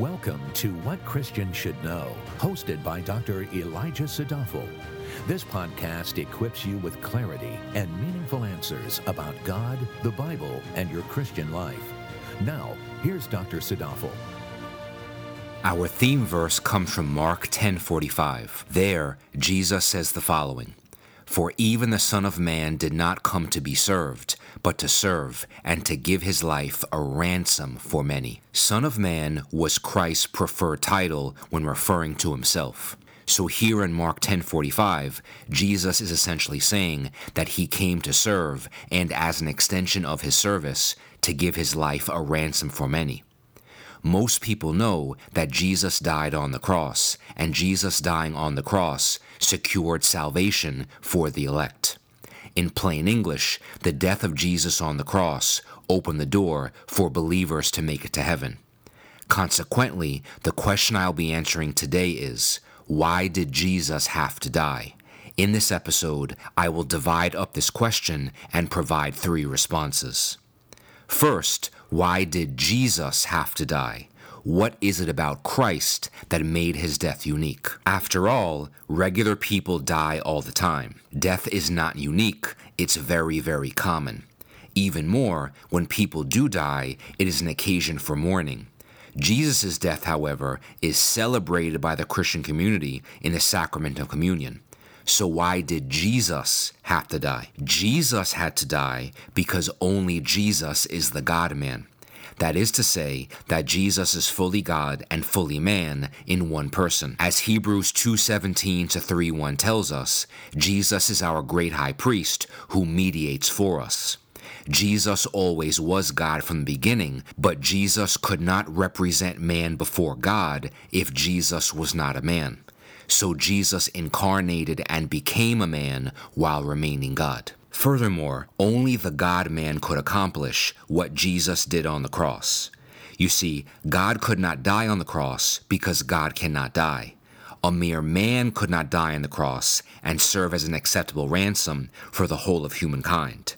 Welcome to What Christians Should Know, hosted by Dr. Elijah Sadafel. This podcast equips you with clarity and meaningful answers about God, the Bible, and your Christian life. Now, here's Dr. Sadafel. Our theme verse comes from Mark 10:45. There, Jesus says the following: For even the Son of Man did not come to be served, but to serve and to give his life a ransom for many. Son of Man was Christ's preferred title when referring to himself. So here in Mark 10:45, Jesus is essentially saying that he came to serve and as an extension of his service to give his life a ransom for many. Most people know that Jesus died on the cross, and Jesus dying on the cross secured salvation for the elect. In plain English, the death of Jesus on the cross opened the door for believers to make it to heaven. Consequently, the question I'll be answering today is why did Jesus have to die? In this episode, I will divide up this question and provide three responses. First, why did Jesus have to die? What is it about Christ that made his death unique? After all, regular people die all the time. Death is not unique, it's very, very common. Even more, when people do die, it is an occasion for mourning. Jesus' death, however, is celebrated by the Christian community in the sacrament of communion. So, why did Jesus have to die? Jesus had to die because only Jesus is the God man. That is to say, that Jesus is fully God and fully man in one person. As Hebrews 2:17 to 3:1 tells us, Jesus is our great high priest who mediates for us. Jesus always was God from the beginning, but Jesus could not represent man before God if Jesus was not a man. So Jesus incarnated and became a man while remaining God. Furthermore, only the God man could accomplish what Jesus did on the cross. You see, God could not die on the cross because God cannot die. A mere man could not die on the cross and serve as an acceptable ransom for the whole of humankind.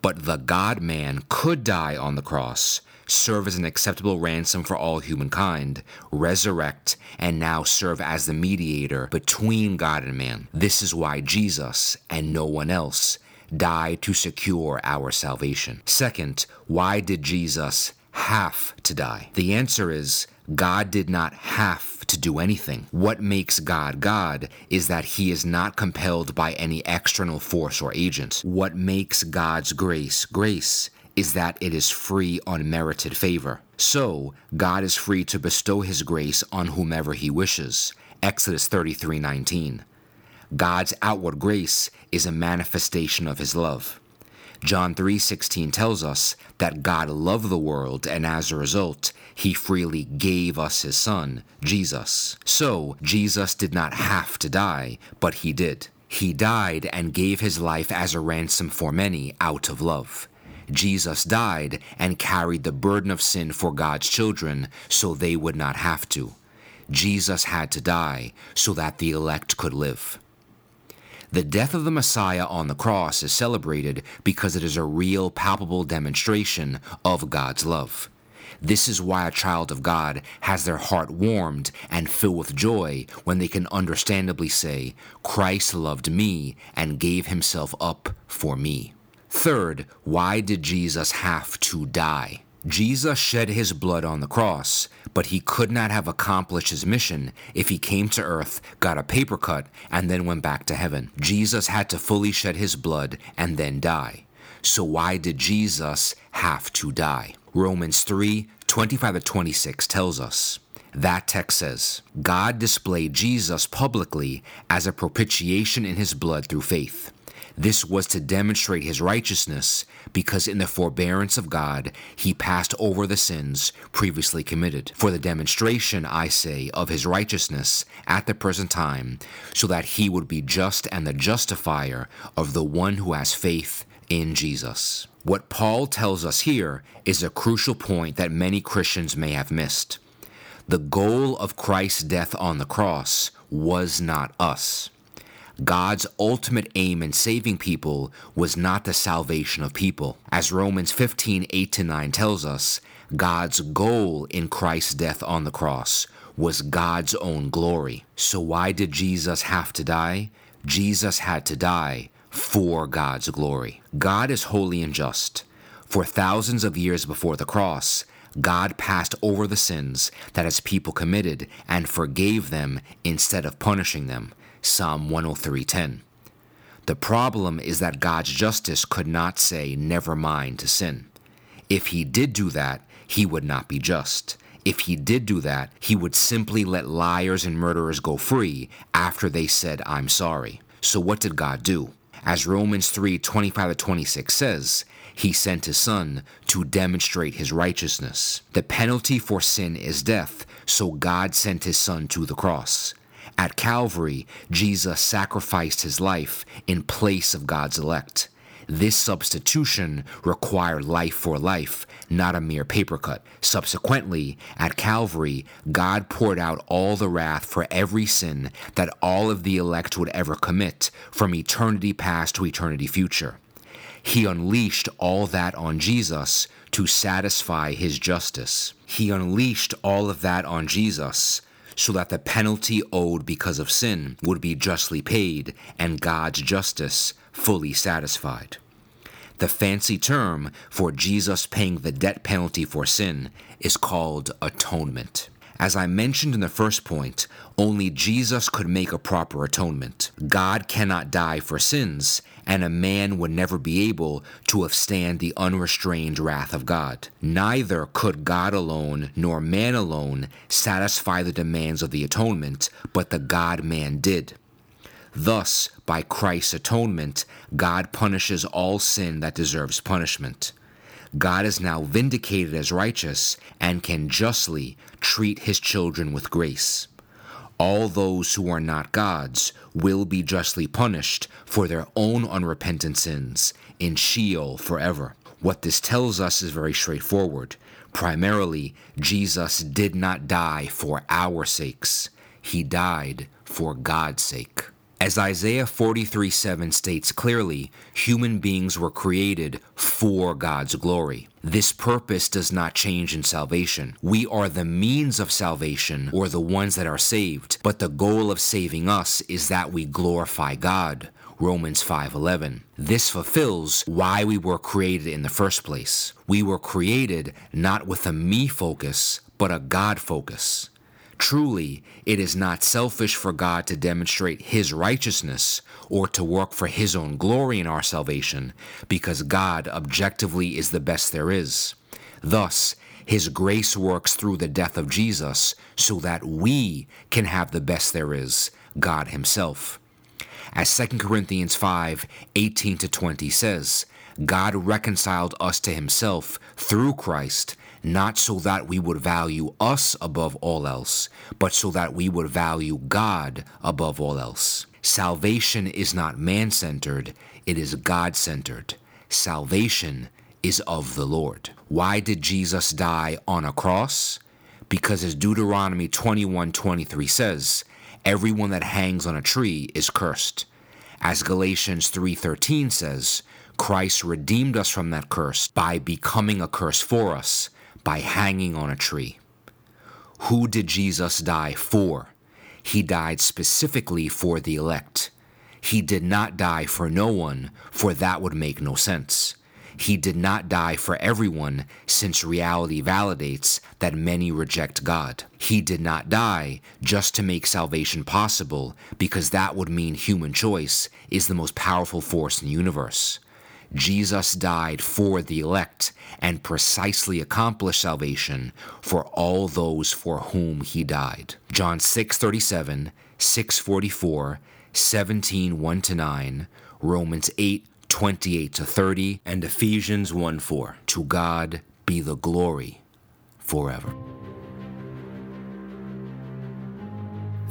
But the God man could die on the cross serve as an acceptable ransom for all humankind, resurrect, and now serve as the mediator between God and man. This is why Jesus, and no one else, died to secure our salvation. Second, why did Jesus have to die? The answer is God did not have to do anything. What makes God God is that he is not compelled by any external force or agent. What makes God's grace grace is that it is free unmerited favor. So, God is free to bestow his grace on whomever he wishes. Exodus 33:19. God's outward grace is a manifestation of his love. John 3:16 tells us that God loved the world and as a result, he freely gave us his son, Jesus. So, Jesus did not have to die, but he did. He died and gave his life as a ransom for many out of love. Jesus died and carried the burden of sin for God's children so they would not have to. Jesus had to die so that the elect could live. The death of the Messiah on the cross is celebrated because it is a real, palpable demonstration of God's love. This is why a child of God has their heart warmed and filled with joy when they can understandably say, Christ loved me and gave himself up for me. Third, why did Jesus have to die? Jesus shed his blood on the cross, but he could not have accomplished his mission if he came to earth, got a paper cut, and then went back to heaven. Jesus had to fully shed his blood and then die. So why did Jesus have to die? Romans 3 25 to 26 tells us. That text says, God displayed Jesus publicly as a propitiation in his blood through faith. This was to demonstrate his righteousness, because in the forbearance of God he passed over the sins previously committed. For the demonstration, I say, of his righteousness at the present time, so that he would be just and the justifier of the one who has faith in Jesus. What Paul tells us here is a crucial point that many Christians may have missed. The goal of Christ's death on the cross was not us. God's ultimate aim in saving people was not the salvation of people. As Romans 15 8 9 tells us, God's goal in Christ's death on the cross was God's own glory. So, why did Jesus have to die? Jesus had to die for God's glory. God is holy and just. For thousands of years before the cross, God passed over the sins that his people committed and forgave them instead of punishing them. Psalm 103:10. The problem is that God's justice could not say never mind to sin. If he did do that, he would not be just. If he did do that, he would simply let liars and murderers go free after they said, I'm sorry. So what did God do? As Romans 3 25 26 says, he sent his son to demonstrate his righteousness. The penalty for sin is death, so God sent his son to the cross. At Calvary, Jesus sacrificed his life in place of God's elect. This substitution required life for life, not a mere paper cut. Subsequently, at Calvary, God poured out all the wrath for every sin that all of the elect would ever commit, from eternity past to eternity future. He unleashed all that on Jesus to satisfy his justice. He unleashed all of that on Jesus so that the penalty owed because of sin would be justly paid and God's justice fully satisfied. The fancy term for Jesus paying the debt penalty for sin is called atonement. As I mentioned in the first point, only Jesus could make a proper atonement. God cannot die for sins, and a man would never be able to withstand the unrestrained wrath of God. Neither could God alone nor man alone satisfy the demands of the atonement, but the God man did. Thus, by Christ's atonement, God punishes all sin that deserves punishment. God is now vindicated as righteous and can justly treat his children with grace. All those who are not God's will be justly punished for their own unrepentant sins in Sheol forever. What this tells us is very straightforward. Primarily, Jesus did not die for our sakes, he died for God's sake. As Isaiah 43 7 states clearly, human beings were created for God's glory. This purpose does not change in salvation. We are the means of salvation, or the ones that are saved, but the goal of saving us is that we glorify God. Romans 5:11. This fulfills why we were created in the first place. We were created not with a me focus, but a God focus. Truly, it is not selfish for God to demonstrate His righteousness or to work for His own glory in our salvation, because God objectively is the best there is. Thus, His grace works through the death of Jesus so that we can have the best there is, God Himself. As 2 Corinthians 5 18 to 20 says, God reconciled us to Himself through Christ not so that we would value us above all else, but so that we would value God above all else. Salvation is not man centered, it is God centered. Salvation is of the Lord. Why did Jesus die on a cross? Because as Deuteronomy 21 23 says, everyone that hangs on a tree is cursed. As Galatians 3:13 says, Christ redeemed us from that curse by becoming a curse for us by hanging on a tree. Who did Jesus die for? He died specifically for the elect. He did not die for no one, for that would make no sense. He did not die for everyone, since reality validates that many reject God. He did not die just to make salvation possible, because that would mean human choice is the most powerful force in the universe. Jesus died for the elect and precisely accomplished salvation for all those for whom he died. John 6:37, 6:44, 17 1 to 9, Romans 8 28 to 30, and Ephesians 1 4. To God be the glory forever.